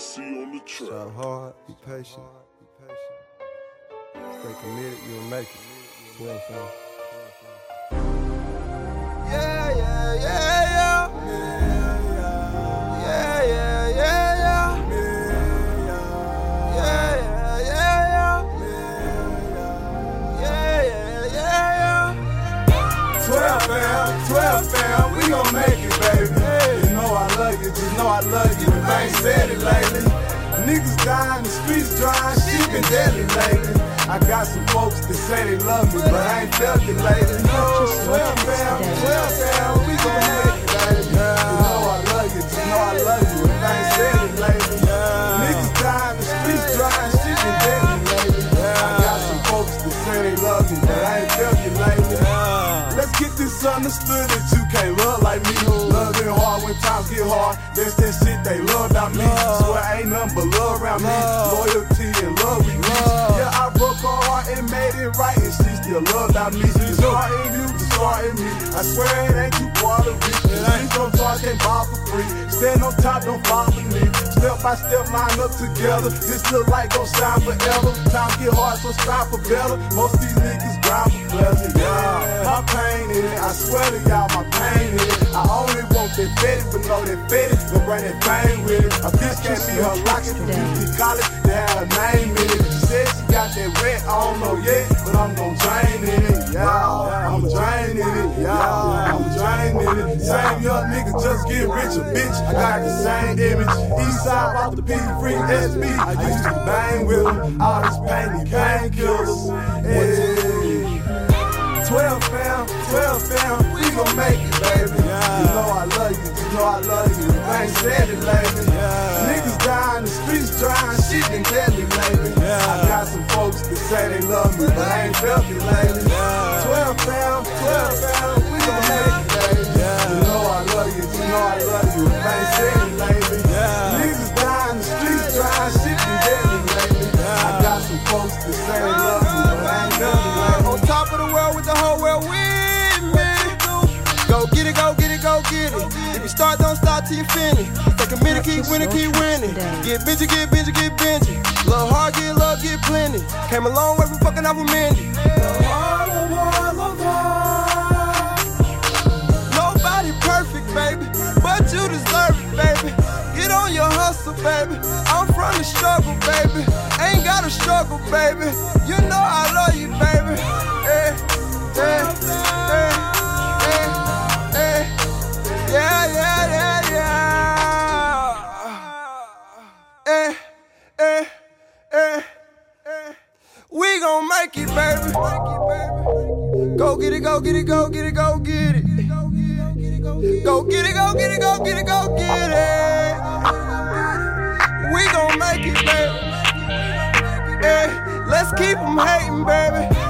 Try hard, be patient. Be patient. Stay committed, you'll make it. 12 fam. Yeah, yeah, yeah, yeah. Yeah, yeah, yeah, yeah. Yeah, yeah, yeah, yeah. Yeah, yeah, yeah, yeah. 12 fam, 12 fam, we gon' make it, baby. You know I love you, just know I love you. If I ain't said it lately. Niggas dying, the streets dry, shit been deadly lately. I got some folks that say they love me, but I ain't felt it lately. No, Let's get this understood that you can't love like me. Loving hard when times get hard. That's that shit they love about me. Swear ain't nothing but love around me. Loyalty and love we reach. Yeah, I broke her heart and made it right, and she still love about me. The star in you, the star in me. I swear it ain't Please don't charge, can't buy for free. Stand on top, don't fall for me. Step by step, line up together. This look like gon' shine forever. Times get hard, so strive for better. Most these niggas grind for pleasure. Yeah, my pain in it. I swear to y'all, my pain in it. I only want that fetty, but know that fetty gon' bring that fame with it. A bitch gave me her locket from UT College that had her name in it. She said she got that red, I don't know yet, but I'm gon' drain in it. Yeah, I'm draining it. Yeah, I'm. Same young nigga just get richer, bitch. I got the same image. East side off the P free SB. I used to bang with them. All this pain and painkillers. Yeah. 12 fam, 12 fam, we gon' make it, baby. You know I love you, you know I love you. I ain't said it lately. Niggas dying, the streets drying, shit been deadly lately. I got some folks that say they love me, but I ain't felt it lately. Go get it. If you start, don't stop till you finish. Take a minute, keep winning, keep winning. Get busy, get busy, get busy. Love hard, get love, get plenty. Came a long way from fucking off with Mindy. Nobody perfect, baby, but you deserve it, baby. Get on your hustle, baby. I'm from the struggle, baby. Ain't gotta struggle, baby. You know I love you, baby. Eh, eh, eh. We gon' make it, baby. Go get it, go get it, go get it, go get it. Go get it, go get it, go get it, go get it. We gon' make it, baby. Eh, let's keep 'em hating, baby.